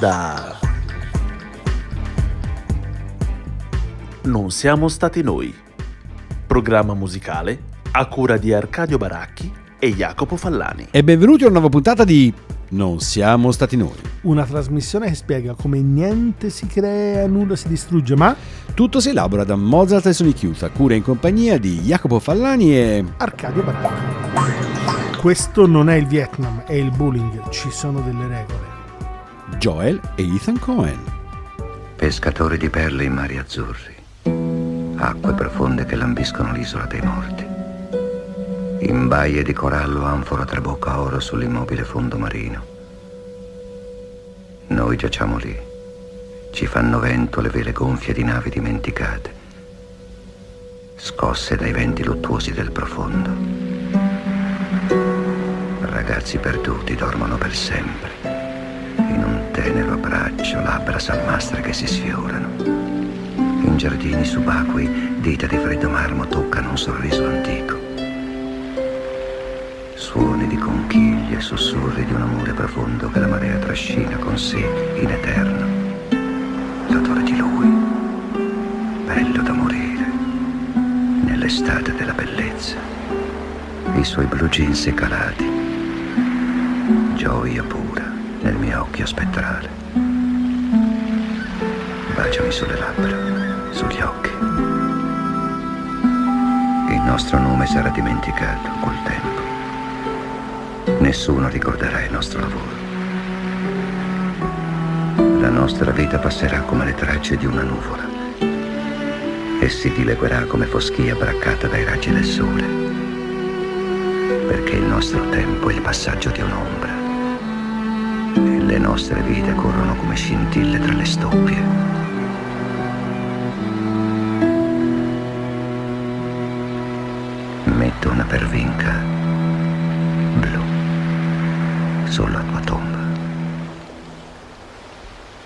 Onda. Non siamo stati noi. Programma musicale a cura di Arcadio Baracchi e Jacopo Fallani. E benvenuti a una nuova puntata di Non siamo stati noi. Una trasmissione che spiega come niente si crea, nulla si distrugge, ma Tutto si elabora da Mozart e Sonic Youth, a cura in compagnia di Jacopo Fallani e... Arcadio Baracchi. Questo non è il Vietnam, è il bullying, ci sono delle regole. Joel e Ethan Cohen. Pescatori di perle in mari azzurri, acque profonde che lambiscono l'isola dei morti. In baie di corallo anfora trabocca oro sull'immobile fondo marino. Noi giacciamo lì, ci fanno vento le vele gonfie di navi dimenticate, scosse dai venti luttuosi del profondo. Ragazzi perduti dormono per sempre abbraccio, labbra salmastre che si sfiorano. In giardini subacquei, dita di freddo marmo toccano un sorriso antico. Suoni di conchiglie, sussurri di un amore profondo che la marea trascina con sé in eterno. L'odore di lui, bello da morire, nell'estate della bellezza. I suoi blu jeans calati, gioia pura nel mio occhio spettrale. Baciami sulle labbra, sugli occhi. Il nostro nome sarà dimenticato col tempo. Nessuno ricorderà il nostro lavoro. La nostra vita passerà come le tracce di una nuvola e si dileguerà come foschia braccata dai raggi del sole, perché il nostro tempo è il passaggio di un'ombra e le nostre vite corrono come scintille tra le stoppie. Pervinca blu sulla tua tomba.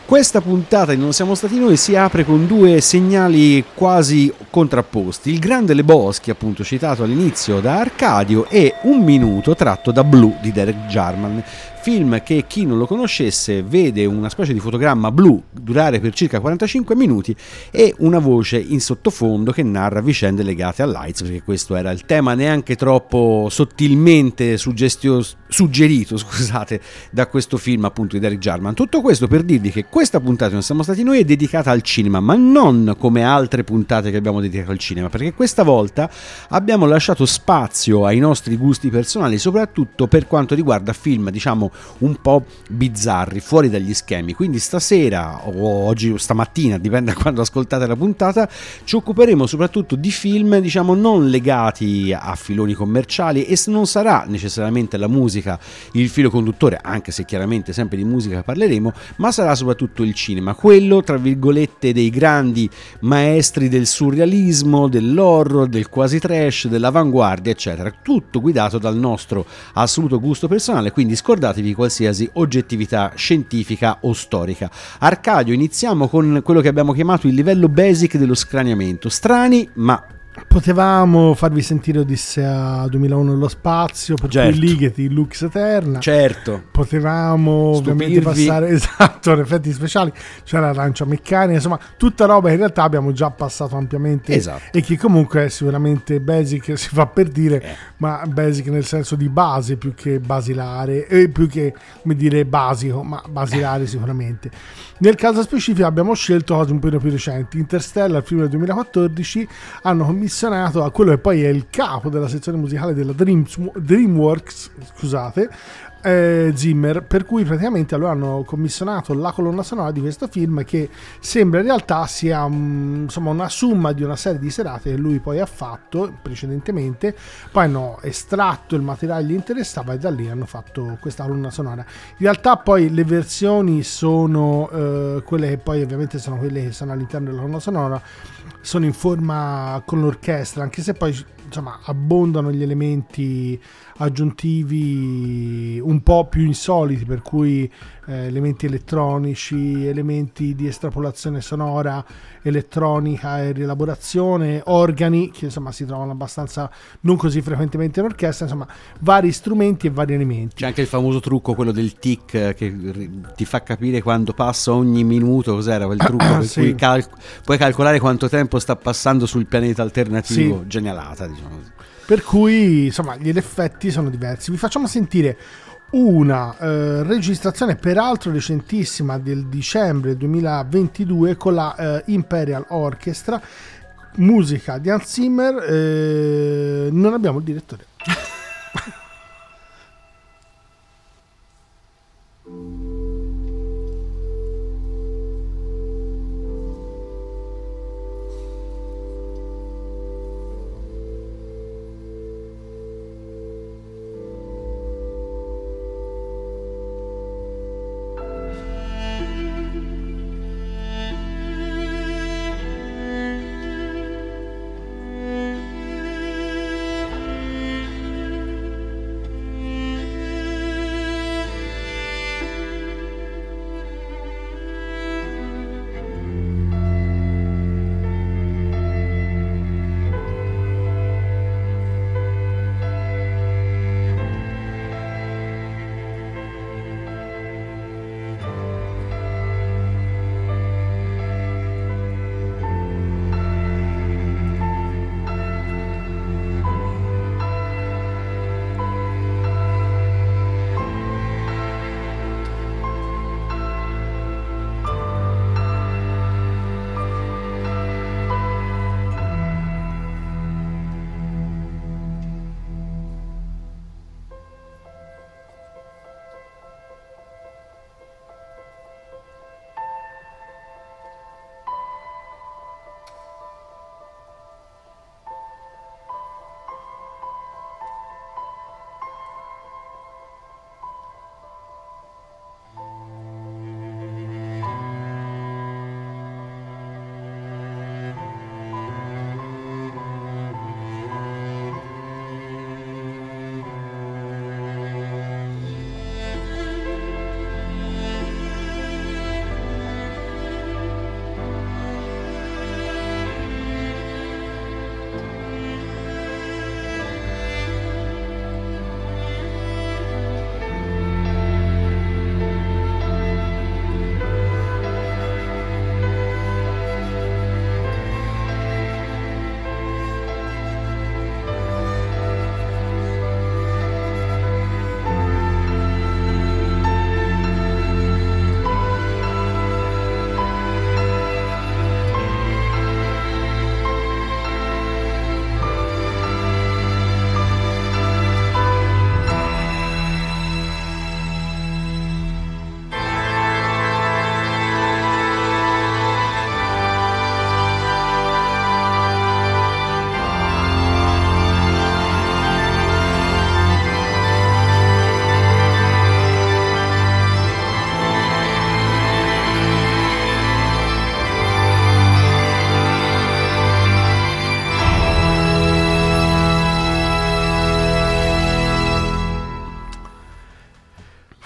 Questa puntata di Non siamo stati noi si apre con due segnali quasi contrapposti. Il Grande Le Boschi, appunto citato all'inizio da Arcadio, e Un minuto tratto da Blue di Derek Jarman. Film che chi non lo conoscesse vede una specie di fotogramma blu durare per circa 45 minuti e una voce in sottofondo che narra vicende legate all'AIDS, perché questo era il tema neanche troppo sottilmente suggerito scusate, da questo film appunto di Derek Jarman. Tutto questo per dirvi che questa puntata Non siamo stati noi è dedicata al cinema, ma non come altre puntate che abbiamo dedicato al cinema, perché questa volta abbiamo lasciato spazio ai nostri gusti personali, soprattutto per quanto riguarda film, diciamo, un po' bizzarri, fuori dagli schemi. Quindi stasera o oggi o stamattina, dipende da quando ascoltate la puntata, ci occuperemo soprattutto di film, diciamo, non legati a filoni commerciali e non sarà necessariamente la musica il filo conduttore, anche se chiaramente sempre di musica parleremo, ma sarà soprattutto il cinema, quello tra virgolette dei grandi maestri del surrealismo, dell'horror, del quasi trash, dell'avanguardia, eccetera. Tutto guidato dal nostro assoluto gusto personale, quindi scordatevi qualsiasi oggettività scientifica o storica. Arcadio, iniziamo con quello che abbiamo chiamato il livello basic dello scraniamento. Strani, ma Potevamo farvi sentire Odissea 2001 nello spazio, per Certo. cui Ligeti, Lux Eterna. certo. Potevamo ovviamente Stupirvi. passare esatto effetti speciali, c'era l'arancia meccanica, insomma, tutta roba che in realtà abbiamo già passato ampiamente Esatto. e che comunque è sicuramente basic, si fa per dire, Eh. ma basic nel senso di base più che basilare, e più che come dire basico, ma Eh. basilare sicuramente. Nel caso specifico abbiamo scelto cose un po' più recenti. Interstellar, film del 2014, hanno commissionato a quello che poi è il capo della sezione musicale della Dreams- DreamWorks, scusate, eh, Zimmer, per cui praticamente lo hanno commissionato la colonna sonora di questo film che sembra in realtà sia mm, insomma una somma di una serie di serate che lui poi ha fatto precedentemente, poi hanno estratto il materiale che gli interessava e da lì hanno fatto questa colonna sonora. In realtà poi le versioni sono eh, quelle che poi ovviamente sono quelle che sono all'interno della colonna sonora, sono in forma con l'orchestra, anche se poi insomma abbondano gli elementi aggiuntivi un po' più insoliti, per cui eh, elementi elettronici, elementi di estrapolazione sonora, elettronica e rielaborazione, organi che insomma si trovano abbastanza non così frequentemente in orchestra, insomma vari strumenti e vari elementi. C'è anche il famoso trucco, quello del tic, eh, che ti fa capire quando passa ogni minuto, cos'era quel trucco per Sì. cui cal- puoi calcolare quanto tempo sta passando sul pianeta alternativo, Sì. genialata diciamo così. Per cui insomma gli effetti sono diversi. Vi facciamo sentire una eh, registrazione peraltro recentissima del dicembre 2022 con la eh, Imperial Orchestra, musica di Hans Zimmer. eh, non abbiamo il direttore.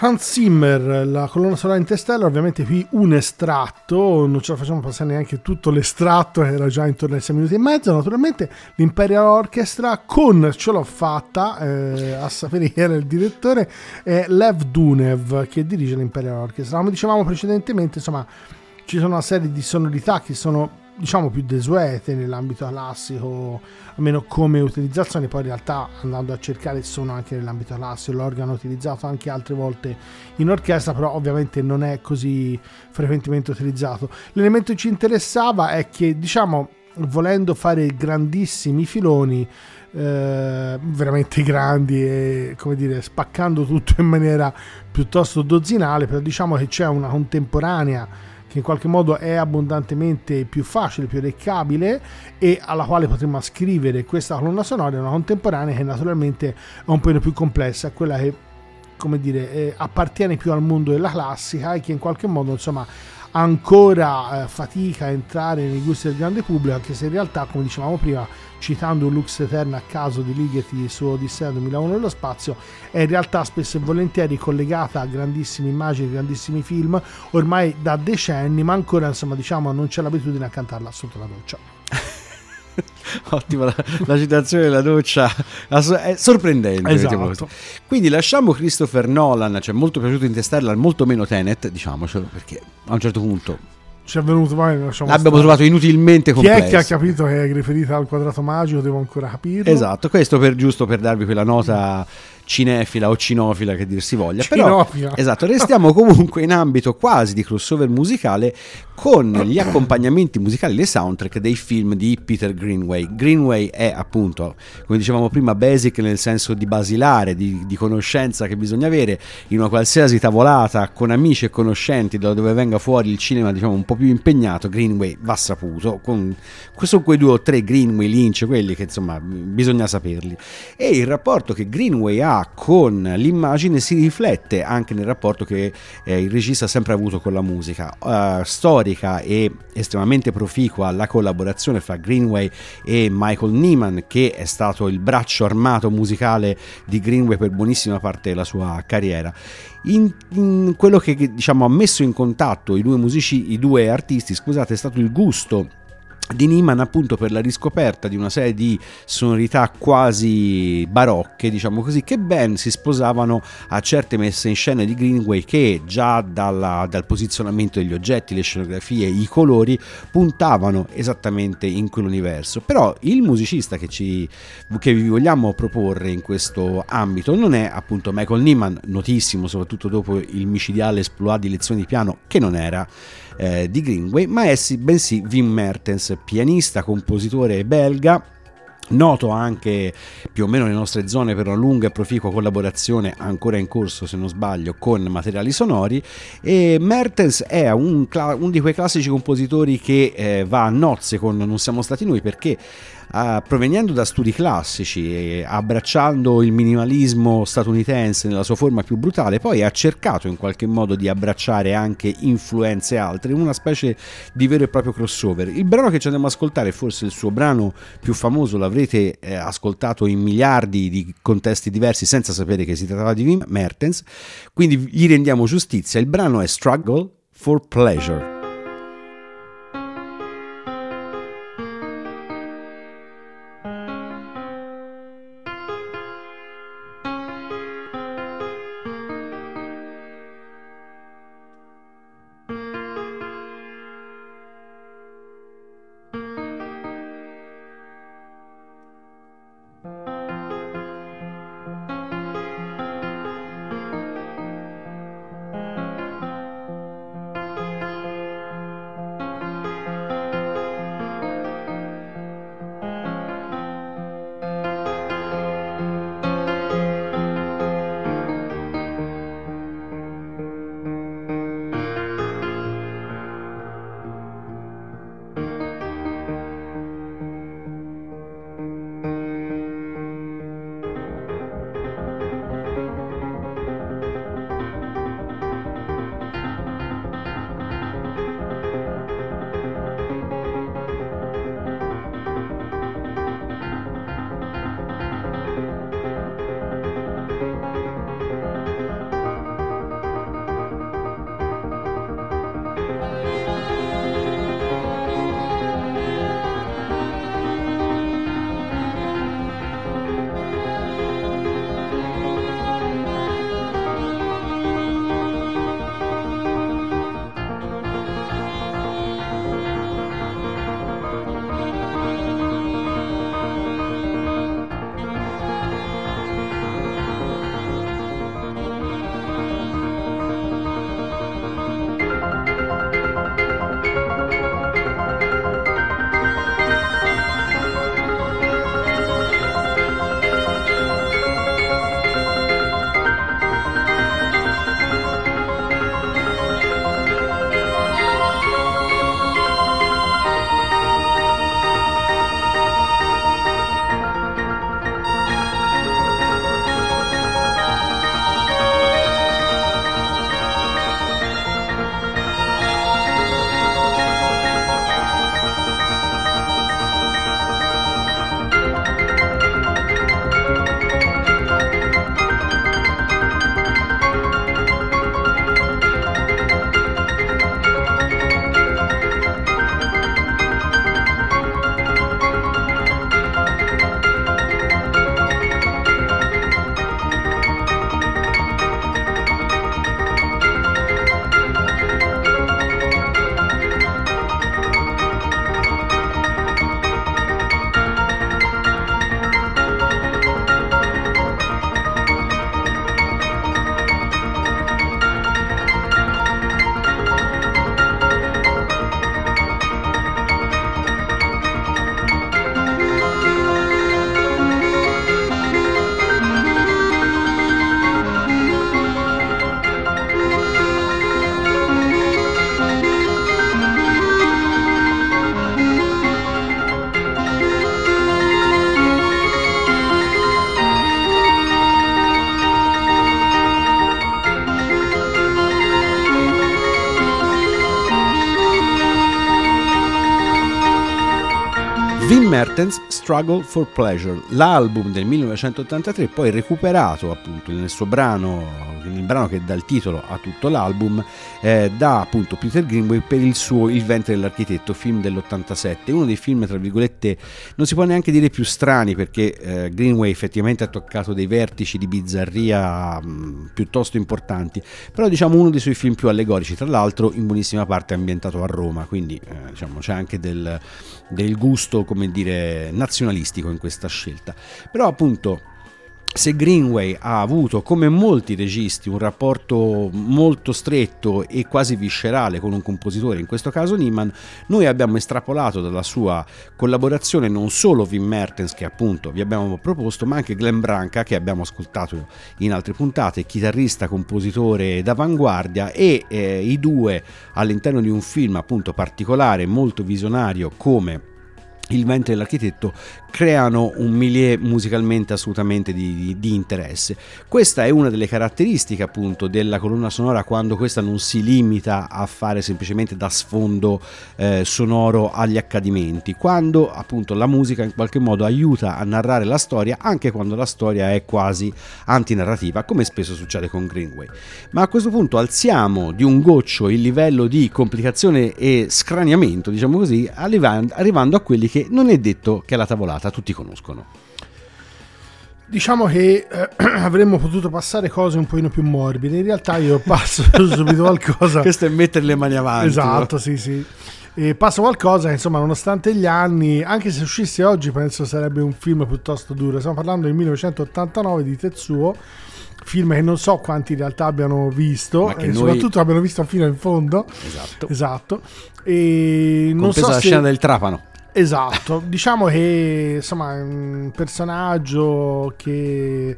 Hans Zimmer, la colonna sonora Interstellar, ovviamente qui un estratto, non ce la facciamo passare neanche tutto l'estratto, era già intorno ai 6 minuti e mezzo, naturalmente l'Imperial Orchestra con, ce l'ho fatta, eh, a sapere chi era il direttore, è Lev Dunev che dirige l'Imperial Orchestra. Come dicevamo precedentemente, insomma, ci sono una serie di sonorità che sono diciamo più desuete nell'ambito classico, almeno come utilizzazione, poi in realtà andando a cercare sono anche nell'ambito classico, l'organo utilizzato anche altre volte in orchestra, però ovviamente non è così frequentemente utilizzato. L'elemento che ci interessava è che diciamo volendo fare grandissimi filoni eh, veramente grandi e come dire spaccando tutto in maniera piuttosto dozzinale però diciamo che c'è una contemporanea che in qualche modo è abbondantemente più facile, più orecchiabile e alla quale potremmo ascrivere questa colonna sonora, una contemporanea che naturalmente è un po' più complessa, quella che come dire, eh, appartiene più al mondo della classica e che in qualche modo insomma ancora eh, fatica a entrare nei gusti del grande pubblico, anche se in realtà, come dicevamo prima, citando un Lux Eterna a caso di Ligeti su Odissea 2001 nello spazio, è in realtà spesso e volentieri collegata a grandissime immagini, grandissimi film, ormai da decenni, ma ancora insomma diciamo non c'è l'abitudine a cantarla sotto la doccia. Ottima la, la, citazione della doccia, è sorprendente. Esatto. Quindi lasciamo Christopher Nolan, ci cioè è molto piaciuto Interstellar, molto meno Tenet, diciamocelo, perché a un certo punto ci è venuto mai l'abbiamo stare. trovato inutilmente complesso. Chi è che ha capito che è riferita al quadrato magico? Devo ancora capire. Esatto, questo per giusto per darvi quella nota cinefila o cinofila che dir si voglia. Cinofila. Però, esatto, restiamo comunque in ambito quasi di crossover musicale con gli accompagnamenti musicali, le soundtrack dei film di Peter Greenway. Greenway è appunto, come dicevamo prima, basic nel senso di basilare, di, di conoscenza che bisogna avere in una qualsiasi tavolata con amici e conoscenti da dove venga fuori il cinema diciamo un po' più impegnato, Greenway va saputo. Con, sono quei due o tre Greenway, Lynch, quelli che insomma bisogna saperli. E il rapporto che Greenway ha con l'immagine si riflette anche nel rapporto che eh, il regista ha sempre avuto con la musica. Uh, storica e estremamente proficua la collaborazione fra Greenway e Michael Neiman, che è stato il braccio armato musicale di Greenway per buonissima parte della sua carriera. In, in quello che diciamo, ha messo in contatto i due musici, i due artisti, scusate, è stato il gusto di Niemann appunto per la riscoperta di una serie di sonorità quasi barocche, diciamo così, che ben si sposavano a certe messe in scena di Greenway che già dalla, dal posizionamento degli oggetti, le scenografie, i colori puntavano esattamente in quell'universo. Però il musicista che, ci, che vi vogliamo proporre in questo ambito non è appunto Michael Niemann, notissimo soprattutto dopo il micidiale esploit di lezioni di piano, che non era eh, di Greenway, ma è bensì Wim Mertens, pianista, compositore belga Noto anche più o meno nelle nostre zone per una lunga e proficua collaborazione ancora in corso se non sbaglio con materiali sonori e Mertens è un, uno di quei classici compositori che eh, va a nozze con Non siamo stati noi perché uh, provenendo da studi classici e abbracciando il minimalismo statunitense nella sua forma più brutale, poi ha cercato in qualche modo di abbracciare anche influenze altre una specie di vero e proprio crossover. Il brano che ci andiamo ad ascoltare forse il suo brano più famoso, l'avrete eh, ascoltato in miliardi di contesti diversi senza sapere che si trattava di Wim Mertens, quindi gli rendiamo giustizia. Il brano è Struggle for Pleasure. Mertens Struggle for Pleasure, l'album del 1983, poi recuperato appunto nel suo brano, il brano che dà il titolo a tutto l'album, eh, da appunto Peter Greenway per il suo Il ventre dell'architetto, film dell'87, uno dei film tra virgolette non si può neanche dire più strani perché eh, Greenway effettivamente ha toccato dei vertici di bizzarria mh, mm, piuttosto importanti, però diciamo uno dei suoi film più allegorici, tra l'altro in buonissima parte ambientato a Roma, quindi eh, diciamo c'è anche del, del gusto come come dire, nazionalistico in questa scelta. Però appunto se Greenway ha avuto, come molti registi, un rapporto molto stretto e quasi viscerale con un compositore, in questo caso Niemann, noi abbiamo estrapolato dalla sua collaborazione non solo Wim Mertens, che appunto vi abbiamo proposto, ma anche Glenn Branca, che abbiamo ascoltato in altre puntate, chitarrista, compositore d'avanguardia, e eh, i due all'interno di un film appunto particolare, molto visionario come il ventre dell'architetto creano un milieu musicalmente assolutamente di, di, di, interesse. Questa è una delle caratteristiche appunto della colonna sonora quando questa non si limita a fare semplicemente da sfondo eh, sonoro agli accadimenti, quando appunto la musica in qualche modo aiuta a narrare la storia anche quando la storia è quasi antinarrativa, come spesso succede con Greenway. Ma a questo punto alziamo di un goccio il livello di complicazione e scraniamento, diciamo così, arrivando a quelli che non è detto che la tavolata puntata tutti conoscono. Diciamo che eh, avremmo potuto passare cose un pochino più morbide, in realtà io passo subito qualcosa... Questo è mettere le mani avanti. Esatto, no? sì sì. E passo qualcosa che insomma nonostante gli anni, anche se uscisse oggi penso sarebbe un film piuttosto duro. Stiamo parlando del 1989 di Tetsuo, film che non so quanti in realtà abbiano visto e noi... soprattutto abbiano visto fino in fondo. Esatto. Esatto. E non so la se... scena del trapano. Esatto, diciamo che insomma è un personaggio che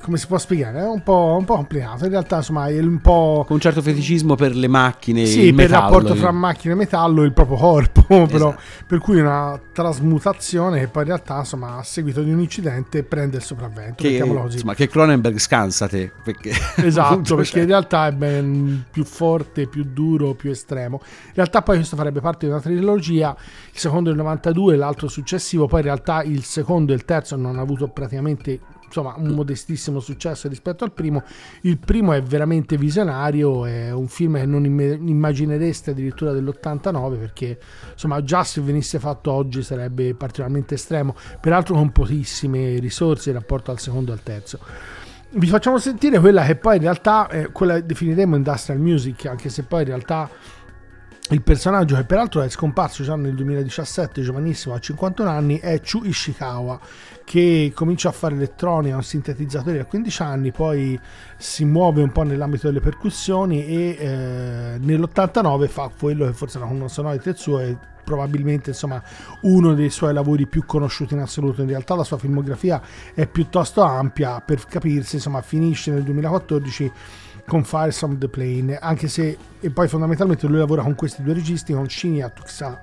come si può spiegare? È un po', un po', complicato. In realtà, insomma, è un po'. Con un certo feticismo per le macchine. Sì, per il rapporto fra macchine e metallo e il proprio corpo. Esatto. Però, per cui una trasmutazione che poi in realtà, insomma, a seguito di un incidente prende il sopravvento. Che, insomma, che Cronenberg scansate. Perché esatto, perché in realtà è ben più forte, più duro, più estremo. In realtà, poi questo farebbe parte di una trilogia. Il secondo il 92, l'altro successivo. Poi in realtà il secondo e il terzo non hanno avuto praticamente insomma un modestissimo successo rispetto al primo. Il primo è veramente visionario, è un film che non immaginereste addirittura dell'89 perché insomma già se venisse fatto oggi sarebbe particolarmente estremo, peraltro con pochissime risorse in rapporto al secondo e al terzo. Vi facciamo sentire quella che poi in realtà, eh, quella definiremo industrial music, anche se poi in realtà il personaggio che peraltro è scomparso già nel 2017, giovanissimo, a 51 anni, è Chu Ishikawa, che comincia a fare elettronica, un sintetizzatore a 15 anni, poi si muove un po' nell'ambito delle percussioni e eh, nell'89 fa quello che forse non una sonora suo e probabilmente insomma uno dei suoi lavori più conosciuti in assoluto. In realtà la sua filmografia è piuttosto ampia per capirsi insomma finisce nel 2014 con Fires from the Plane, anche se e poi fondamentalmente lui lavora con questi due registi, con Shinya Tuxa,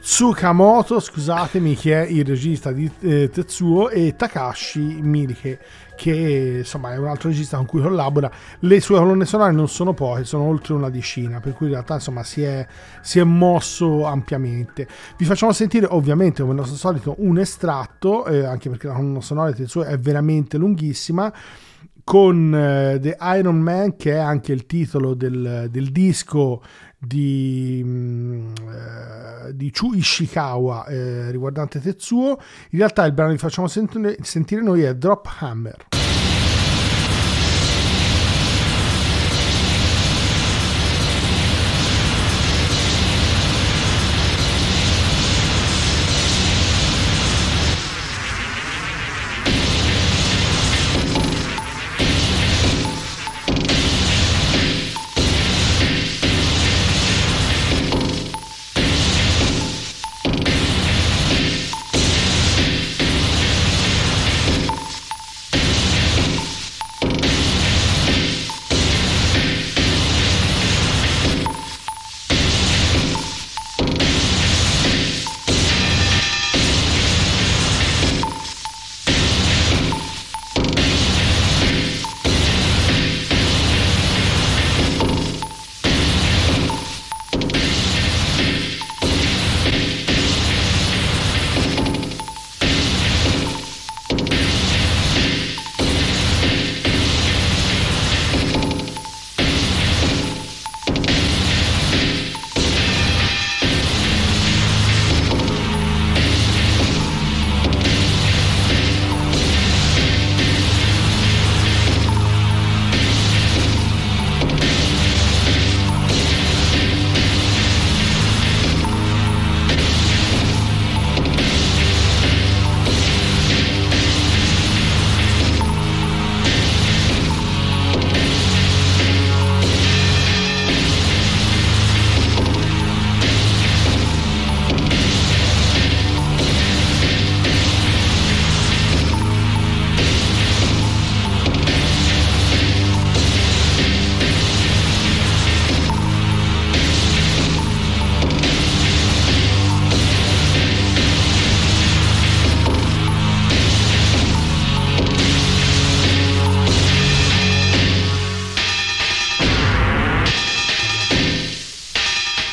Tsukamoto, scusatemi, che è il regista di eh, Tetsuo, e Takashi Miike, che insomma è un altro regista con cui collabora. Le sue colonne sonore non sono poche, sono oltre una decina, per cui in realtà insomma si è, si è mosso ampiamente. Vi facciamo sentire ovviamente come al nostro solito un estratto, eh, anche perché la colonna sonora di Tetsuo è veramente lunghissima con uh, The Iron Man, che è anche il titolo del, del disco di, uh, di Chu Ishikawa eh, riguardante Tetsuo. In realtà il brano che facciamo sentire, sentire noi è Drop Hammer.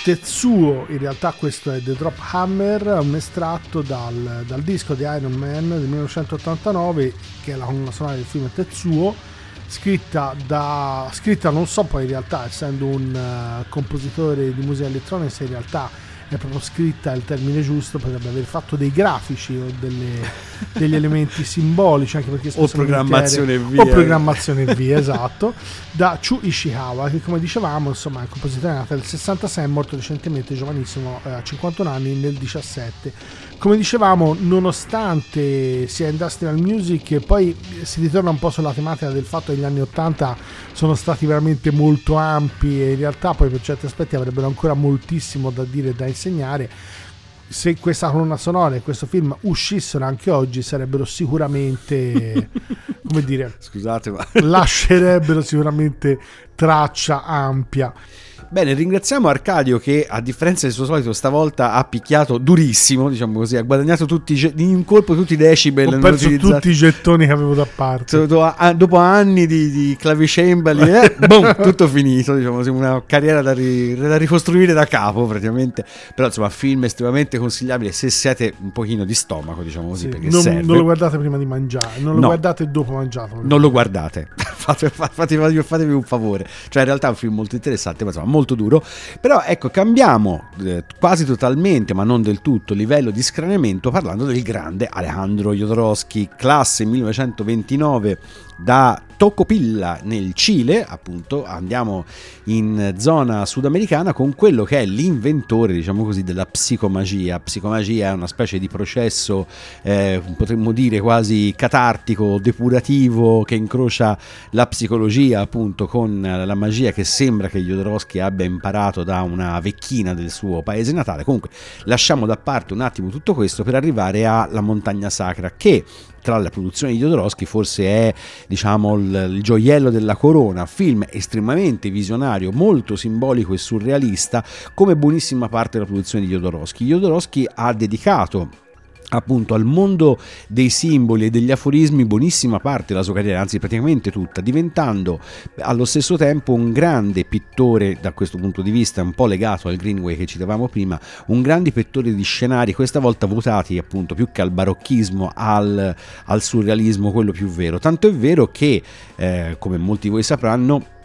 Tetsuo, in realtà questo è The Drop Hammer, un estratto dal, dal disco di Iron Man del 1989, che è la colonna sonora del film Tetsuo, scritta da... scritta non so poi in realtà, essendo un uh, compositore di musica elettronica, se in realtà è proprio scritta il termine giusto, potrebbe aver fatto dei grafici o delle, degli elementi simbolici, anche perché o programmazione e via. O programmazione e via, esatto, da Chu Ishikawa, che come dicevamo, insomma, è un compositore nato nel 66, è morto recentemente, giovanissimo, eh, a 51 anni, nel 17 come dicevamo, nonostante sia industrial music, poi si ritorna un po' sulla tematica del fatto che gli anni 80 sono stati veramente molto ampi e in realtà poi per certi aspetti avrebbero ancora moltissimo da dire e da insegnare. Se questa colonna sonora e questo film uscissero anche oggi sarebbero sicuramente, come dire, scusate, ma lascerebbero sicuramente traccia ampia. Bene, ringraziamo Arcadio che a differenza del suo solito stavolta ha picchiato durissimo, diciamo così, ha guadagnato tutti, in un colpo tutti i decibel. Ho perso tutti i gettoni che avevo da parte. Dopo, anni di, di clavicembali, eh, boom, tutto finito, diciamo così, una carriera da, ri, da, ricostruire da capo praticamente. Però insomma, film estremamente consigliabile se siete un pochino di stomaco, diciamo così, sì, non, non, lo guardate prima di mangiare, non lo no, guardate dopo mangiato. Non lo guardate, fatevi, fatevi, fatevi un favore. Cioè in realtà è un film molto interessante, ma insomma molto duro. Però ecco, cambiamo eh, quasi totalmente, ma non del tutto, livello di scraniamento parlando del grande Alejandro Jodorowsky, classe 1929 da Tocopilla nel Cile, appunto, andiamo in zona sudamericana con quello che è l'inventore, diciamo così, della psicomagia. Psicomagia è una specie di processo, eh, potremmo dire quasi catartico, depurativo, che incrocia la psicologia, appunto, con la magia che sembra che Jodorowsky abbia imparato da una vecchina del suo paese natale. Comunque, lasciamo da parte un attimo tutto questo per arrivare alla montagna sacra, che tra le produzioni di Jodorowsky forse è diciamo il, il, gioiello della corona, film estremamente visionario, molto simbolico e surrealista, come buonissima parte della produzione di Jodorowsky. Jodorowsky ha dedicato appunto al mondo dei simboli e degli aforismi buonissima parte della sua carriera, anzi praticamente tutta, diventando allo stesso tempo un grande pittore da questo punto di vista, un po' legato al Greenway che citavamo prima, un grande pittore di scenari, questa volta votati appunto più che al barocchismo, al, al surrealismo, quello più vero. Tanto è vero che, eh, come molti di voi sapranno,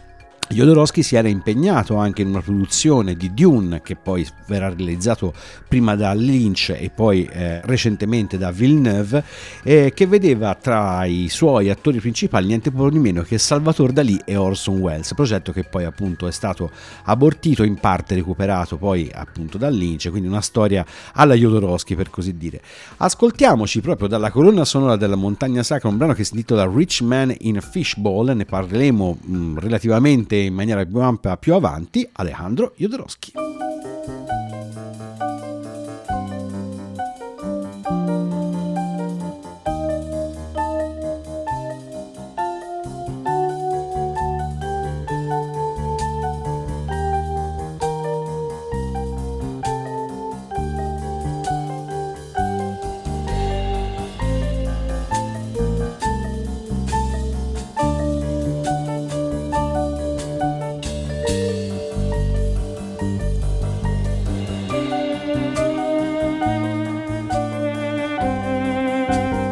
Jodorowsky si era impegnato anche in una produzione di Dune che poi verrà realizzato prima da Lynch e poi eh, recentemente da Villeneuve eh, che vedeva tra i suoi attori principali niente po' di meno che Salvatore Dalì e Orson Welles progetto che poi appunto è stato abortito in parte recuperato poi appunto da Lynch quindi una storia alla Jodorowsky per così dire. Ascoltiamoci proprio dalla colonna sonora della Montagna Sacra un brano che si intitola Rich Man in a Fishbowl ne parleremo mh, relativamente in maniera più ampia più avanti Alejandro Jodorowsky. Música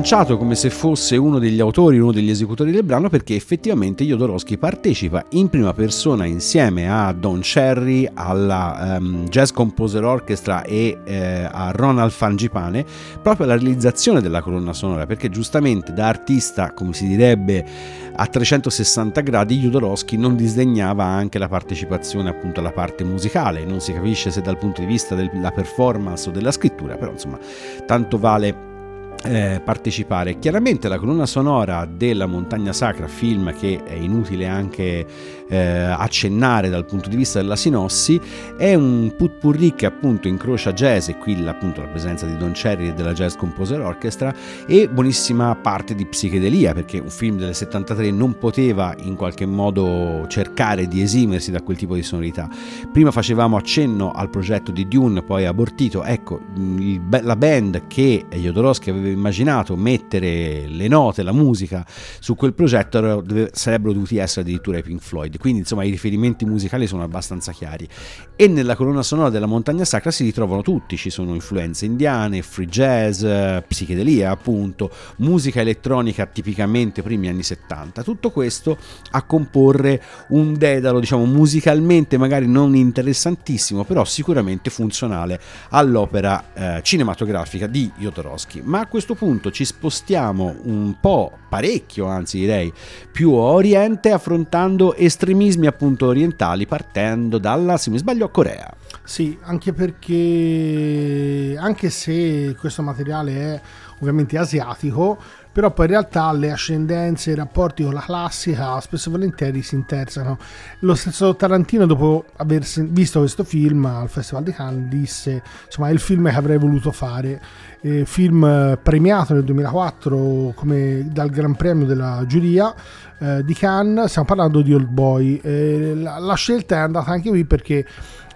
lanciato come se fosse uno degli autori, uno degli esecutori del brano perché effettivamente Jodorowsky partecipa in prima persona insieme a Don Cherry, alla um, Jazz Composer Orchestra e eh, a Ronald Fangipane proprio alla realizzazione della colonna sonora perché giustamente da artista, come si direbbe a 360 gradi, Jodorowsky non disdegnava anche la partecipazione appunto alla parte musicale, non si capisce se dal punto di vista della performance o della scrittura, però insomma tanto vale eh, partecipare. Chiaramente la colonna sonora della Montagna Sacra, film che è inutile anche eh, accennare dal punto di vista della sinossi, è un putpurri che appunto incrocia jazz e qui appunto la presenza di Don Cherry e della Jazz Composer Orchestra e buonissima parte di psichedelia perché un film del 73 non poteva in qualche modo cercare di esimersi da quel tipo di sonorità. Prima facevamo accenno al progetto di Dune, poi abortito, ecco il, la band che Jodorowsky aveva immaginato mettere le note, la musica su quel progetto sarebbero dovuti essere addirittura i Pink Floyd. Quindi insomma i riferimenti musicali sono abbastanza chiari. E nella colonna sonora della Montagna Sacra si ritrovano tutti, ci sono influenze indiane, free jazz, psichedelia appunto, musica elettronica tipicamente primi anni 70. Tutto questo a comporre un dedalo diciamo musicalmente magari non interessantissimo, però sicuramente funzionale all'opera eh, cinematografica di Jodorowsky. Ma a questo punto ci spostiamo un po', parecchio anzi direi, più a oriente affrontando estremismi appunto orientali partendo dalla, se mi sbaglio, Corea. Sì, anche perché anche se questo materiale è ovviamente asiatico, però poi in realtà le ascendenze i rapporti con la classica spesso e volentieri si intersecano. Lo stesso Tarantino, dopo aver visto questo film al Festival di Cannes, disse insomma è il film che avrei voluto fare. Eh, film premiato nel 2004 come dal Gran Premio della giuria eh, di Cannes, stiamo parlando di Old Boy. Eh, la, la scelta è andata anche qui perché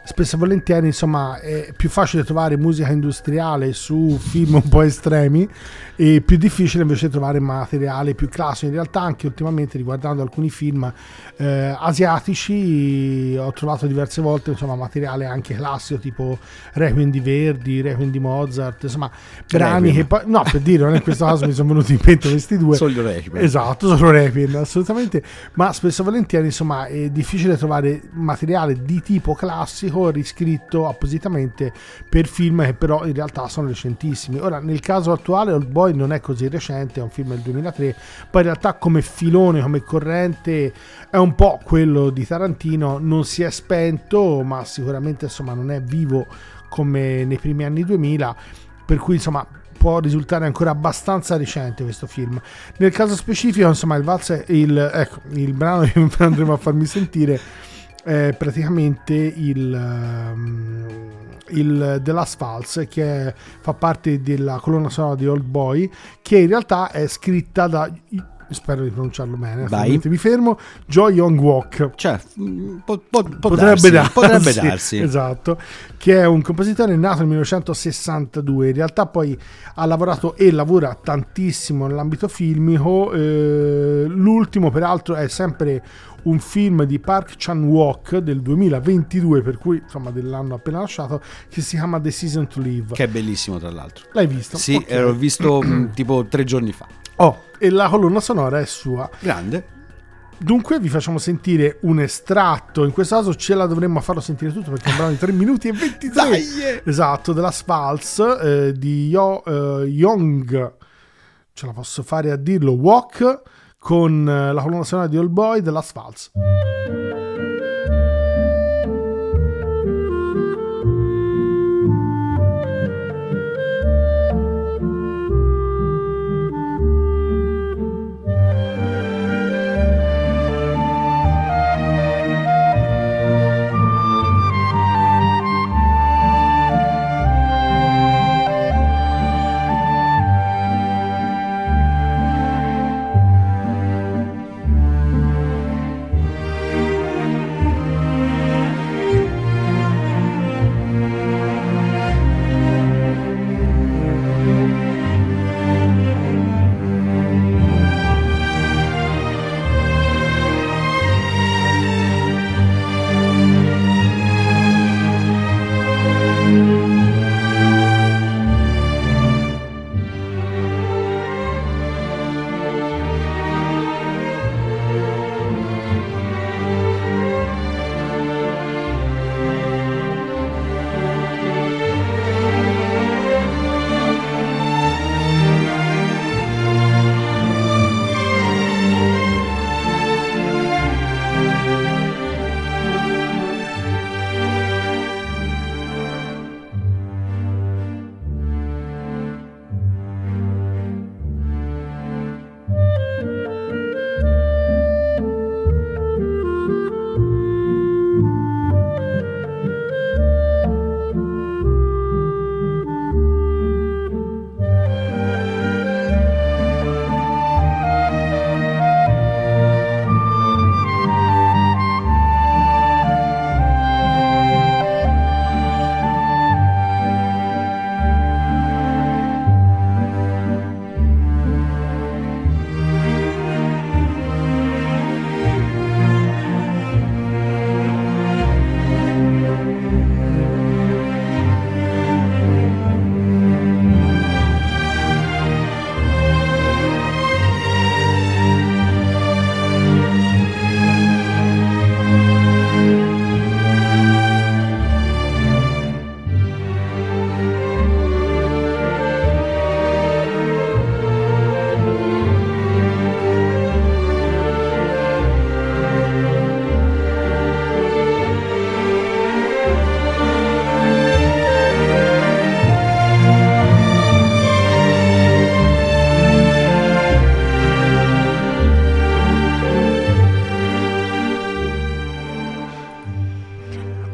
spesso e volentieri insomma è più facile trovare musica industriale su film un po' estremi e più difficile invece trovare materiale più classico. In realtà anche ultimamente riguardando alcuni film eh, asiatici ho trovato diverse volte insomma materiale anche classico tipo Requiem di Verdi Requiem di Mozart insomma brani Requiem. che poi no per dire non in questo caso mi sono venuti in mente questi due. Solo Requiem. Esatto solo Requiem assolutamente. Ma spesso e volentieri insomma è difficile trovare materiale di tipo classico classico riscritto appositamente per film che però in realtà sono recentissimi. Ora, nel caso attuale, Old Boy non è così recente, è un film del 2003, poi in realtà come filone, come corrente è un po' quello di Tarantino, non si è spento, ma sicuramente insomma non è vivo come nei primi anni 2000, per cui insomma può risultare ancora abbastanza recente questo film. Nel caso specifico, insomma, il valse, il, ecco, il brano che andremo a farmi sentire è praticamente il, um, il The Last Falls che è, fa parte della colonna sonora di Old Boy che in realtà è scritta da spero di pronunciarlo bene Vai. mi fermo Jo Young Walk cioè, mm, po, po, po potrebbe, darsi, potrebbe darsi esatto che è un compositore nato nel 1962 in realtà poi ha lavorato e lavora tantissimo nell'ambito filmico eh, l'ultimo peraltro è sempre un film di Park Chan-wook del 2022, per cui insomma dell'anno appena lasciato, che si chiama The Season to Live. Che è bellissimo tra l'altro. L'hai visto? Sì, okay. l'ho visto tipo tre giorni fa. Oh, e la colonna sonora è sua. Grande. Dunque vi facciamo sentire un estratto, in questo caso ce la dovremmo farlo sentire tutto perché è un brano di 3 minuti e 23. Dai! Esatto, della Spals eh, di Yo, eh, Young, ce la posso fare a dirlo, Walk con eh, la colonna sonora di All Boy dell'Asphalt.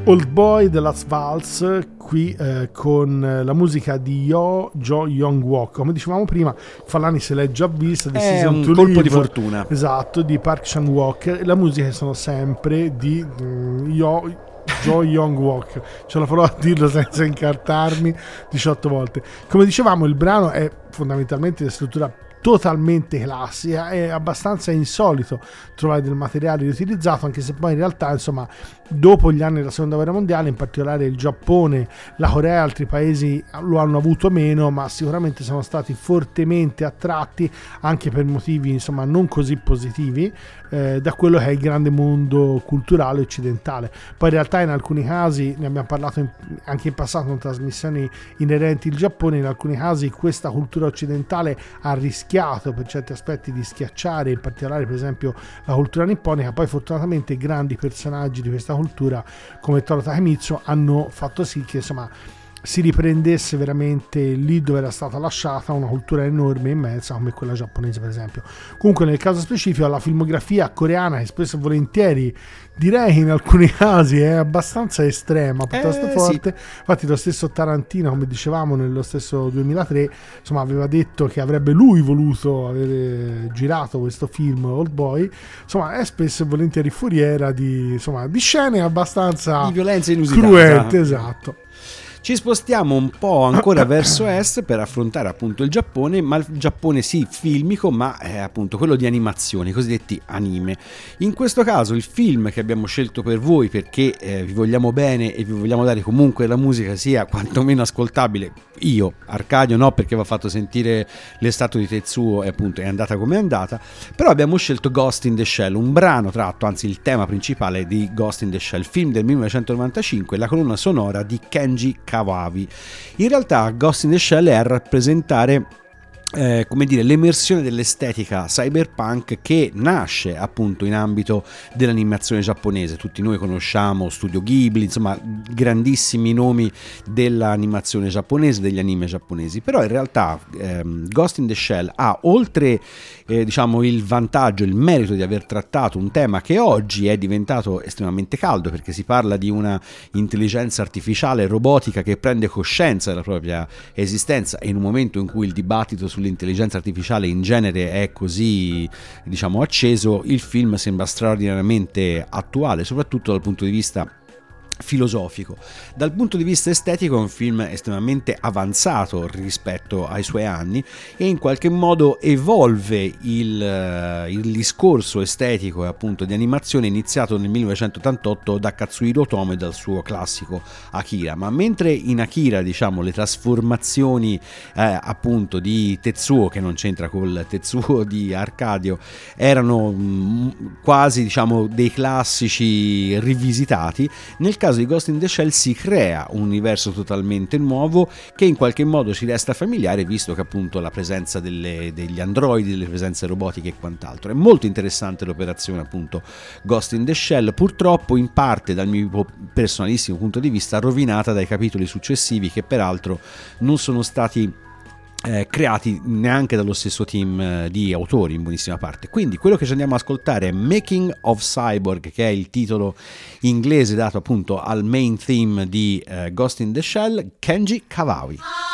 Old Boy The Last Vals qui eh, con eh, la musica di Yo Jo Young Walk come dicevamo prima Fallani se l'è già vista è un colpo live, di fortuna. esatto di Park Chan Walk la musica sono sempre di mm, Yo Joe Young Walk ce la farò a dirlo senza incartarmi 18 volte. Come dicevamo il brano è fondamentalmente di struttura totalmente classica è abbastanza insolito trovare del materiale riutilizzato anche se poi in realtà insomma dopo gli anni della seconda guerra mondiale in particolare il Giappone la Corea e altri paesi lo hanno avuto meno ma sicuramente sono stati fortemente attratti anche per motivi insomma non così positivi eh, da quello che è il grande mondo culturale occidentale. Poi in realtà in alcuni casi ne abbiamo parlato in, anche in passato in trasmissioni inerenti al Giappone in alcuni casi questa cultura occidentale ha rischiato per certi aspetti di schiacciare, in particolare per esempio la cultura nipponica, poi fortunatamente grandi personaggi di questa cultura come Toro Takemitsu hanno fatto sì che insomma si riprendesse veramente lì dove era stata lasciata una cultura enorme e immensa come quella giapponese per esempio. Comunque nel caso specifico la filmografia coreana che spesso e volentieri direi in alcuni casi è abbastanza estrema piuttosto eh, forte. Sì. infatti lo stesso Tarantino come dicevamo nello stesso 2003 insomma aveva detto che avrebbe lui voluto avere girato questo film Old Boy. Insomma è spesso e volentieri furiera di, insomma, di scene abbastanza di violenza inusitate cruente esatto ci spostiamo un po' ancora verso est per affrontare appunto il Giappone, ma il Giappone sì filmico, ma è appunto quello di animazione, i cosiddetti anime. In questo caso il film che abbiamo scelto per voi perché eh, vi vogliamo bene e vi vogliamo dare comunque la musica sia quantomeno ascoltabile, io, Arcadio no perché vi ho fatto sentire l'estato di Tetsuo e appunto è andata come è andata, però abbiamo scelto Ghost in the Shell, un brano tratto, anzi il tema principale di Ghost in the Shell, film del 1995, la colonna sonora di Kenji Kawavi. In realtà Ghost in the Shell è a rappresentare eh, come dire, l'emersione dell'estetica cyberpunk che nasce appunto in ambito dell'animazione giapponese. Tutti noi conosciamo Studio Ghibli, insomma, grandissimi nomi dell'animazione giapponese, degli anime giapponesi. Però in realtà ehm, Ghost in the Shell ha oltre eh, diciamo il vantaggio, il merito di aver trattato un tema che oggi è diventato estremamente caldo perché si parla di una intelligenza artificiale robotica che prende coscienza della propria esistenza e in un momento in cui il dibattito su sull'intelligenza artificiale in genere è così diciamo acceso, il film sembra straordinariamente attuale, soprattutto dal punto di vista filosofico. Dal punto di vista estetico è un film estremamente avanzato rispetto ai suoi anni e in qualche modo evolve il, eh, il discorso estetico e appunto di animazione iniziato nel 1988 da Katsuhiro Otomo e dal suo classico Akira. Ma mentre in Akira diciamo le trasformazioni eh, appunto di Tetsuo che non c'entra col Tetsuo di Arcadio erano mh, mm, quasi diciamo dei classici rivisitati, nel caso caso di Ghost in the Shell si crea un universo totalmente nuovo che in qualche modo ci resta familiare visto che appunto la presenza delle, degli androidi, delle presenze robotiche e quant'altro. È molto interessante l'operazione appunto Ghost in the Shell, purtroppo in parte dal mio personalissimo punto di vista rovinata dai capitoli successivi che peraltro non sono stati eh, creati neanche dallo stesso team eh, di autori in buonissima parte. Quindi quello che ci andiamo ad ascoltare è Making of Cyborg, che è il titolo inglese dato appunto al main theme di eh, Ghost in the Shell, Kenji Kawaii.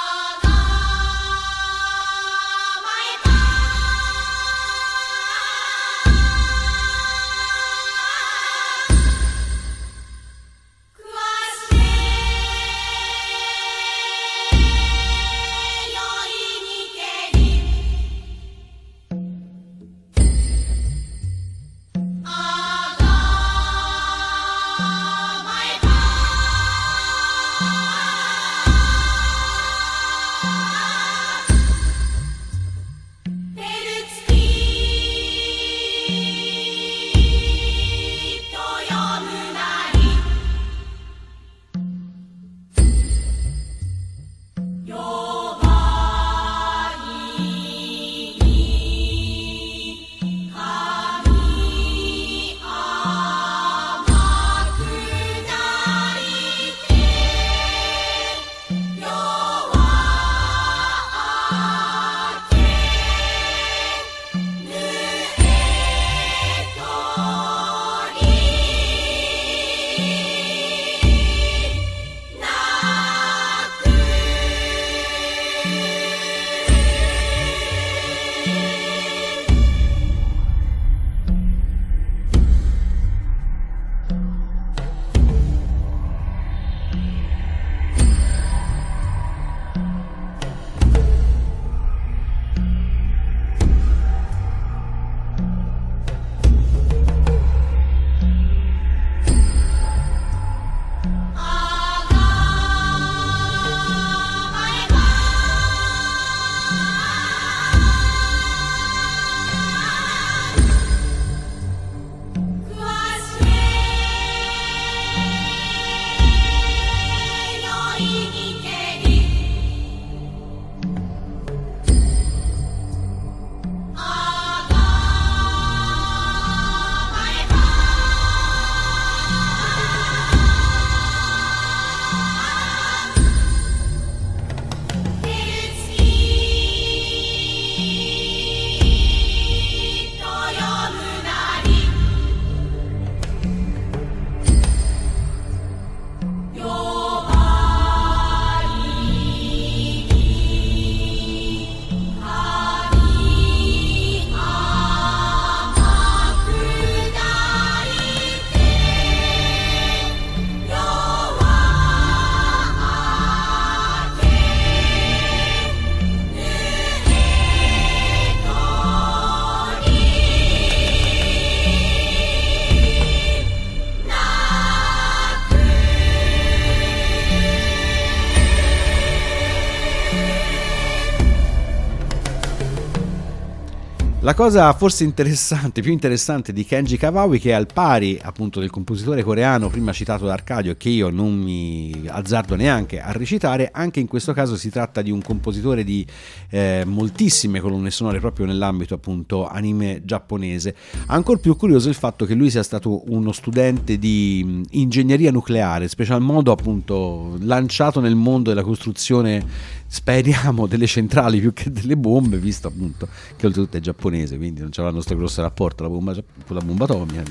La cosa forse interessante, più interessante di Kenji Kawaii, che è al pari appunto del compositore coreano prima citato da Arcadio che io non mi azzardo neanche a recitare, anche in questo caso si tratta di un compositore di eh, moltissime colonne sonore proprio nell'ambito appunto anime giapponese. Ancora più curioso il fatto che lui sia stato uno studente di ingegneria nucleare, special modo appunto lanciato nel mondo della costruzione speriamo delle centrali più che delle bombe, visto appunto che oltretutto è giapponese, quindi non c'è il nostro grosso rapporto la bomba, la bomba atomica.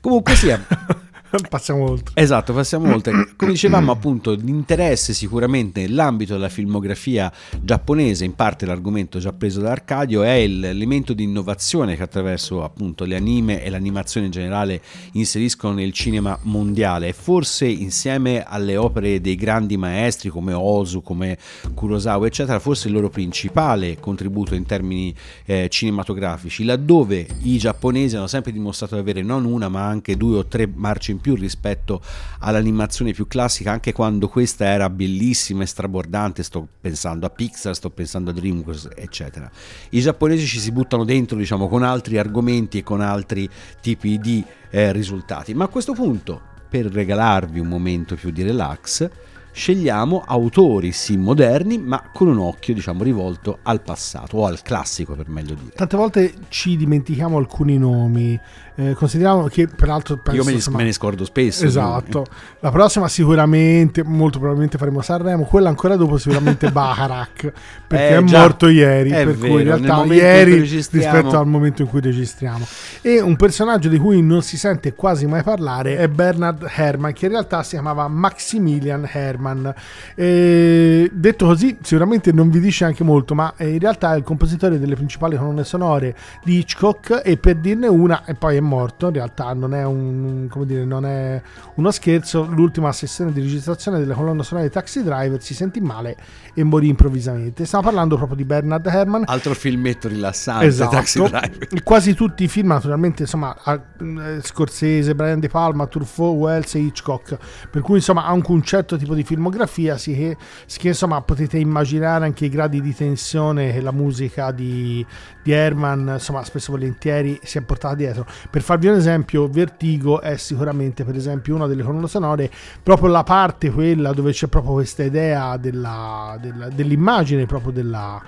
Comunque sia. passiamo oltre. Esatto, passiamo oltre. Come dicevamo, appunto, l'interesse sicuramente nell'ambito della filmografia giapponese, in parte l'argomento già preso da Arcadio, è l'elemento di innovazione che attraverso appunto le anime e l'animazione in generale inseriscono nel cinema mondiale e forse insieme alle opere dei grandi maestri come Ozu, come Kurosawa, eccetera, forse il loro principale contributo in termini eh, cinematografici, laddove i giapponesi hanno sempre dimostrato di avere non una ma anche due o tre marce in più rispetto all'animazione più classica, anche quando questa era bellissima e strabordante, sto pensando a Pixar, sto pensando a DreamWorks, eccetera. I giapponesi ci si buttano dentro, diciamo, con altri argomenti e con altri tipi di eh, risultati. Ma a questo punto, per regalarvi un momento più di relax, scegliamo autori sì moderni ma con un occhio diciamo rivolto al passato o al classico per meglio dire tante volte ci dimentichiamo alcuni nomi eh, consideriamo che peraltro penso, io me ne, insomma, me ne scordo spesso esatto. la prossima sicuramente molto probabilmente faremo Sanremo quella ancora dopo sicuramente Baharak perché eh, è già, morto ieri è per vero, cui in realtà ieri rispetto al momento in cui registriamo. E un personaggio di cui non si sente quasi mai parlare è Bernard Herrmann che in realtà si chiamava Maximilian Herrmann. E, detto così sicuramente non vi dice anche molto ma in realtà è il compositore delle principali colonne sonore di Hitchcock e per dirne una e poi è morto, in realtà non è, un, dire, non è uno scherzo, l'ultima sessione di registrazione delle colonne sonore di Taxi Driver si sentì male e morì improvvisamente. Stiamo parlando proprio di Bernard Herrmann. Altro filmetto rilassante, esatto. Taxi Driver. Quasi tutti i film, naturalmente, insomma, eh, Scorsese, Brian De Palma, Truffaut, Wells e Hitchcock, per cui insomma ha anche un certo tipo di filmografia, sì che, sì che insomma potete immaginare anche i gradi di tensione che la musica di, di Herman, insomma, spesso volentieri si è portata dietro. Per farvi un esempio, Vertigo è sicuramente, per esempio, una delle colonne sonore, proprio la parte quella dove c'è proprio questa idea della, della, dell'immagine proprio della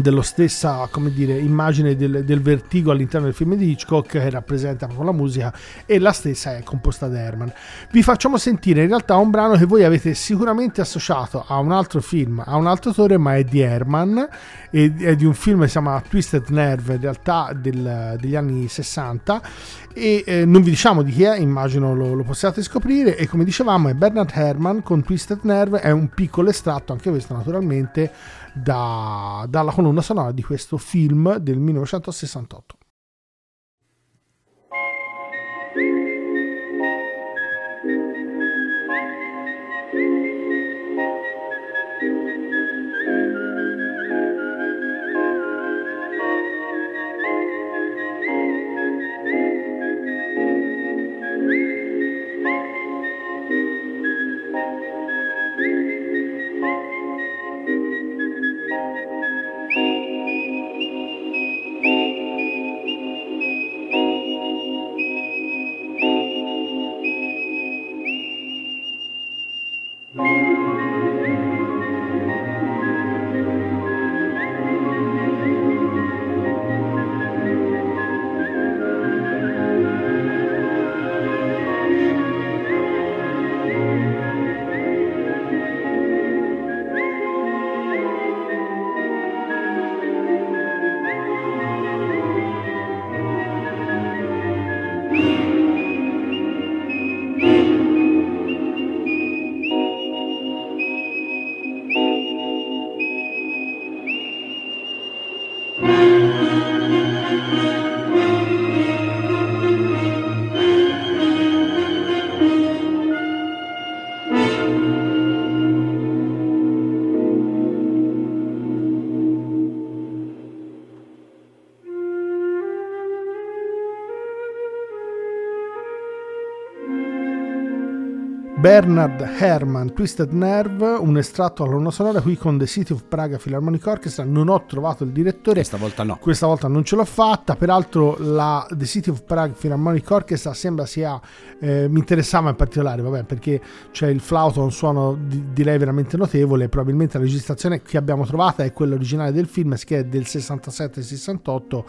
dello stessa come dire, immagine del, del, vertigo all'interno del film di Hitchcock che rappresenta proprio la musica e la stessa è composta da Herman. Vi facciamo sentire in realtà un brano che voi avete sicuramente associato a un altro film, a un altro autore, ma è di Herman, è, è di un film che si chiama Twisted Nerve, in realtà del, degli anni 60 e eh, non vi diciamo di chi è, immagino lo, lo, possiate scoprire e come dicevamo è Bernard Herrmann con Twisted Nerve, è un piccolo estratto, anche questo naturalmente, da, dalla colonna sonora di questo film del 1968. Bernard Herrmann, Twisted Nerve, un estratto alla colonna sonora qui con The City of Praga Philharmonic Orchestra. Non ho trovato il direttore. Questa volta no. Questa volta non ce l'ho fatta. Peraltro la The City of Prague Philharmonic Orchestra sembra sia... Eh, mi interessava in particolare, vabbè, perché c'è il flauto, un suono di, direi veramente notevole. Probabilmente la registrazione che abbiamo trovata è quella originale del film, che è del 67-68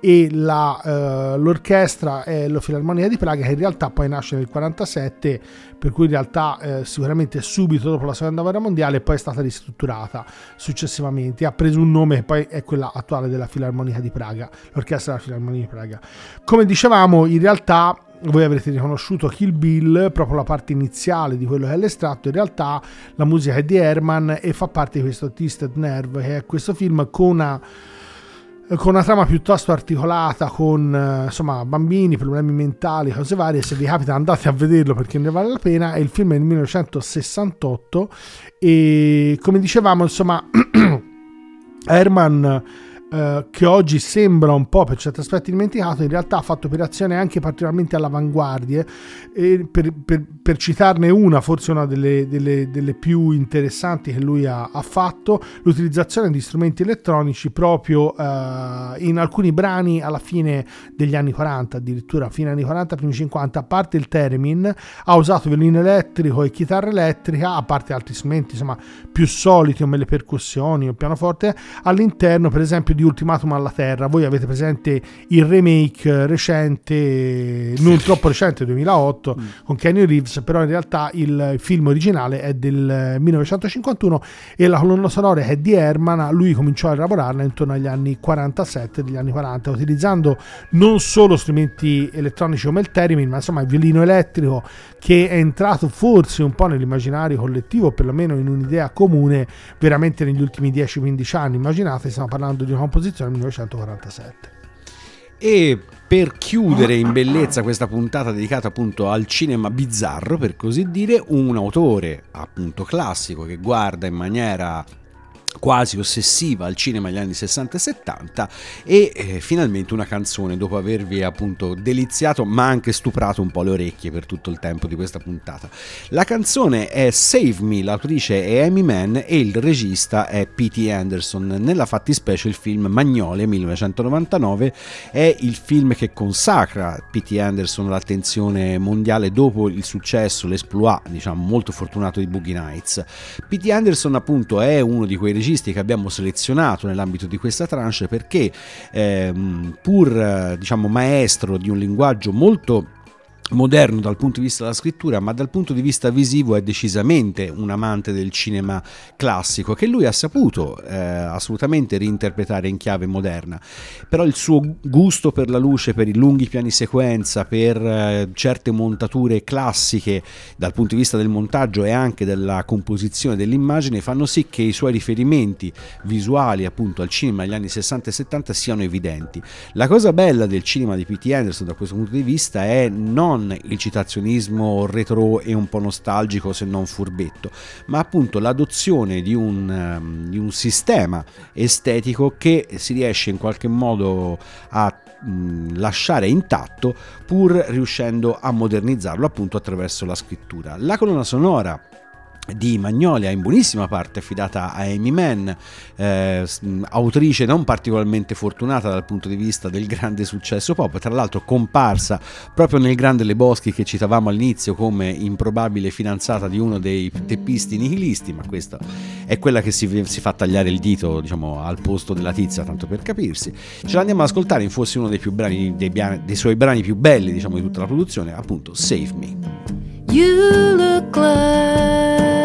e la, eh, l'orchestra è la Filarmonia di Praga che in realtà poi nasce nel 47 per cui in realtà eh, sicuramente subito dopo la seconda guerra mondiale poi è stata ristrutturata successivamente. Ha preso un nome che poi è quella attuale della Filarmonia di Praga l'orchestra della Filarmonia di Praga. Come dicevamo in realtà voi avrete riconosciuto Kill Bill, proprio la parte iniziale di quello che è l'estratto, in realtà la musica è di Herman e fa parte di questo Twisted Nerve, che è questo film con una con una trama piuttosto articolata, con eh, insomma bambini, problemi mentali, cose varie. Se vi capita andate a vederlo perché ne vale la pena. È il film del 1968 e come dicevamo, insomma, Herman eh, che oggi sembra un po' per certi aspetti dimenticato, in realtà ha fatto operazioni anche particolarmente all'avanguardia. E per, per, per, citarne una, forse una delle, delle, delle più interessanti che lui ha, ha, fatto, l'utilizzazione di strumenti elettronici proprio uh, in alcuni brani alla fine degli anni 40, addirittura fine anni 40, primi 50, a parte il theremin, ha usato violino elettrico e chitarra elettrica, a parte altri strumenti insomma più soliti come le percussioni o il pianoforte, all'interno per esempio di Ultimatum alla Terra. Voi avete presente il remake recente, non troppo recente, 2008, mm. con Kenny Reeves, però in realtà il film originale è del 1951 e la colonna sonora è di Herman. Lui cominciò a elaborarla intorno agli anni 47 degli anni 40, utilizzando non solo strumenti elettronici come il theremin, ma insomma il violino elettrico che è entrato forse un po' nell'immaginario collettivo, perlomeno in un'idea comune, veramente negli ultimi 10-15 anni. Immaginate, stiamo parlando di una composizione del 1947. E per chiudere in bellezza questa puntata dedicata appunto al cinema bizzarro, per così dire, un autore appunto classico che guarda in maniera quasi ossessiva al cinema negli anni 60 e 70 e eh, finalmente una canzone dopo avervi appunto deliziato ma anche stuprato un po' le orecchie per tutto il tempo di questa puntata. La canzone è Save Me, l'autrice è Amy Mann e il regista è P.T. Anderson. Nella fattispecie il film Magnole 1999 è il film che consacra P.T. Anderson all'attenzione mondiale dopo il successo, l'esploit diciamo molto fortunato di Boogie Nights. P.T. Anderson appunto è uno di quei registi registi che abbiamo selezionato nell'ambito di questa tranche perché ehm, pur diciamo maestro di un linguaggio molto moderno dal punto di vista della scrittura, ma dal punto di vista visivo è decisamente un amante del cinema classico che lui ha saputo eh, assolutamente reinterpretare in chiave moderna. Però il suo gusto per la luce, per i lunghi piani sequenza, per eh, certe montature classiche dal punto di vista del montaggio e anche della composizione dell'immagine fanno sì che i suoi riferimenti visuali appunto al cinema degli anni 60 e 70 siano evidenti. La cosa bella del cinema di P.T. Anderson da questo punto di vista è non non il citazionismo retro e un po' nostalgico se non furbetto, ma appunto l'adozione di un, um, di un sistema estetico che si riesce in qualche modo a lasciare intatto pur riuscendo a modernizzarlo appunto attraverso la scrittura. La colonna sonora di Magnolia in buonissima parte affidata a Amy Mann, eh, autrice non particolarmente fortunata dal punto di vista del grande successo pop, tra l'altro comparsa proprio nel Grande Le Boschi che citavamo all'inizio come improbabile fidanzata di uno dei teppisti nihilisti, ma questa è quella che si, si fa tagliare il dito diciamo, al posto della tizia, tanto per capirsi. Ce l'andiamo ad ascoltare in forse uno dei, brani, dei, dei suoi brani più belli diciamo, di tutta la produzione, appunto Save Me. You look like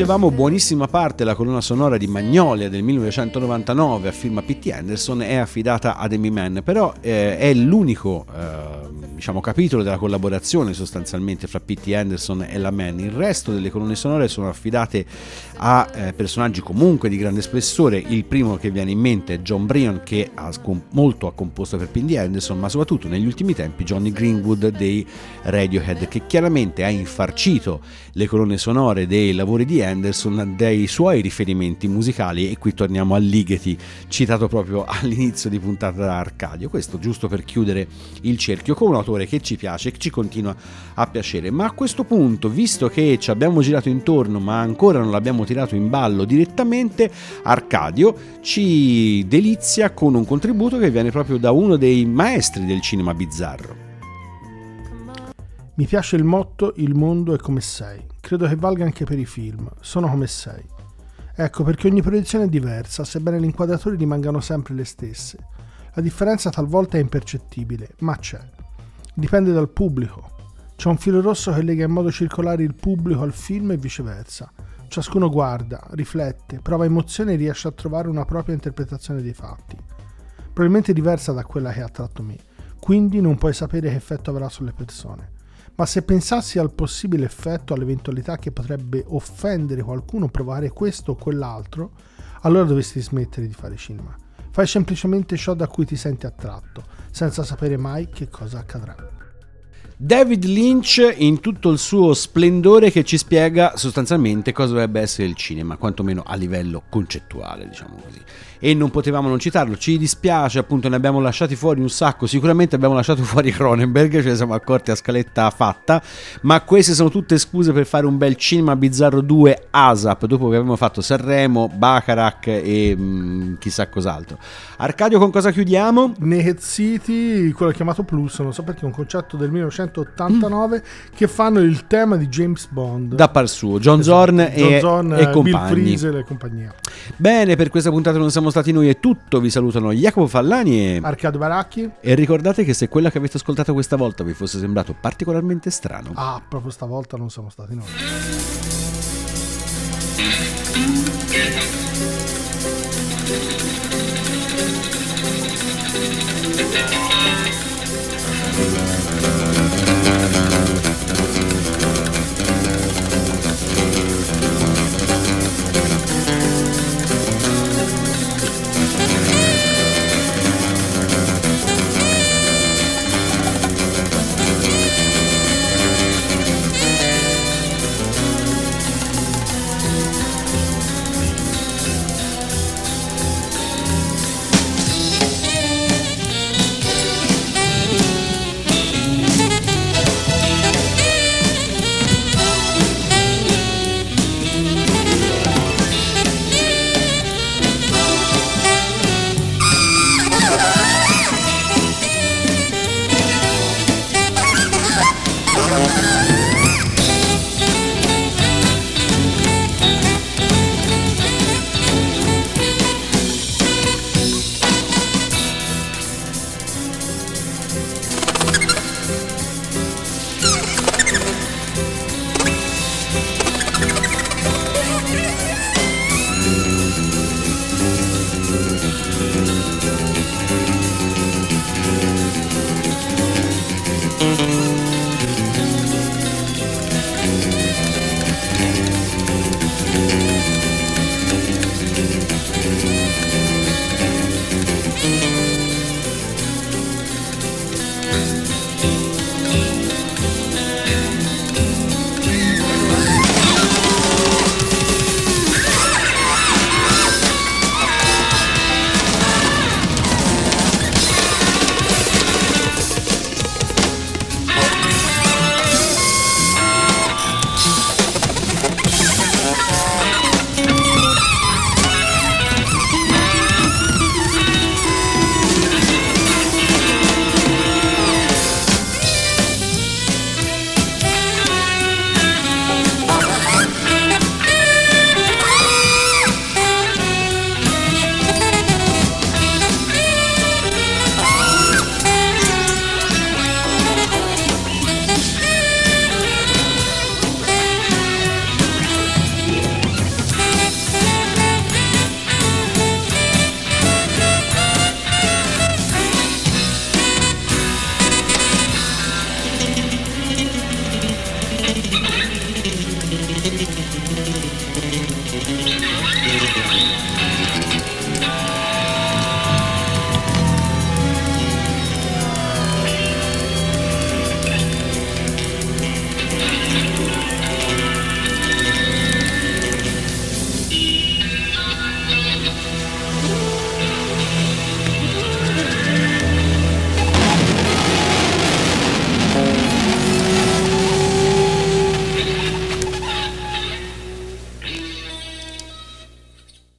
dicevamo, buonissima parte della colonna sonora di Magnolia del 1999 a firma P.T. Anderson è affidata ad Amy Mann, però eh, è l'unico diciamo, capitolo della collaborazione sostanzialmente fra P.T. Anderson e la Mann. Il resto delle colonne sonore sono affidate a eh, personaggi comunque di grande spessore. Il primo che viene in mente è John Brion che ha scom- molto ha composto per P.T. Anderson, ma soprattutto negli ultimi tempi Johnny Greenwood dei Radiohead che chiaramente ha infarcito le colonne sonore dei lavori di Anderson dei suoi riferimenti musicali e qui torniamo a Ligeti citato proprio all'inizio di puntata da Arcadio questo giusto per chiudere il cerchio con un autore che ci piace che ci continua a piacere ma a questo punto visto che ci abbiamo girato intorno ma ancora non l'abbiamo tirato in ballo direttamente Arcadio ci delizia con un contributo che viene proprio da uno dei maestri del cinema bizzarro mi piace il motto Il mondo è come sei. Credo che valga anche per i film. Sono come sei. Ecco, perché ogni proiezione è diversa, sebbene le inquadrature rimangano sempre le stesse. La differenza talvolta è impercettibile, ma c'è. Dipende dal pubblico. C'è un filo rosso che lega in modo circolare il pubblico al film e viceversa. Ciascuno guarda, riflette, prova emozione e riesce a trovare una propria interpretazione dei fatti. Probabilmente diversa da quella che ha attratto me, quindi non puoi sapere che effetto avrà sulle persone ma se pensassi al possibile effetto, all'eventualità che potrebbe offendere qualcuno provare questo o quell'altro, allora dovresti smettere di fare cinema. Fai semplicemente ciò da cui ti senti attratto, senza sapere mai che cosa accadrà. David Lynch in tutto il suo splendore che ci spiega sostanzialmente cosa dovrebbe essere il cinema, quantomeno a livello concettuale, diciamo così e non potevamo non citarlo. Ci dispiace, appunto, ne abbiamo lasciati fuori un sacco. Sicuramente abbiamo lasciato fuori Cronenberg, ce ne siamo accorti a scaletta fatta. Ma queste sono tutte scuse per fare un bel cinema bizzarro 2 ASAP dopo che abbiamo fatto Sanremo, Bacharach e mh, mm, chissà cos'altro. Arcadio, con cosa chiudiamo? Naked City, quello chiamato Plus, non so perché, è un concetto del 1989 mm. che fanno il tema di James Bond. Da par suo, John esatto. Zorn, John e, Zorn e, compagni. Bill Freeze e compagnia. Bene, per questa puntata non siamo stati noi è tutto. Vi salutano Jacopo Fallani e Arcado Baracchi. E ricordate che se quella che avete ascoltato questa volta vi fosse sembrato particolarmente strano, ah, proprio stavolta non siamo stati noi.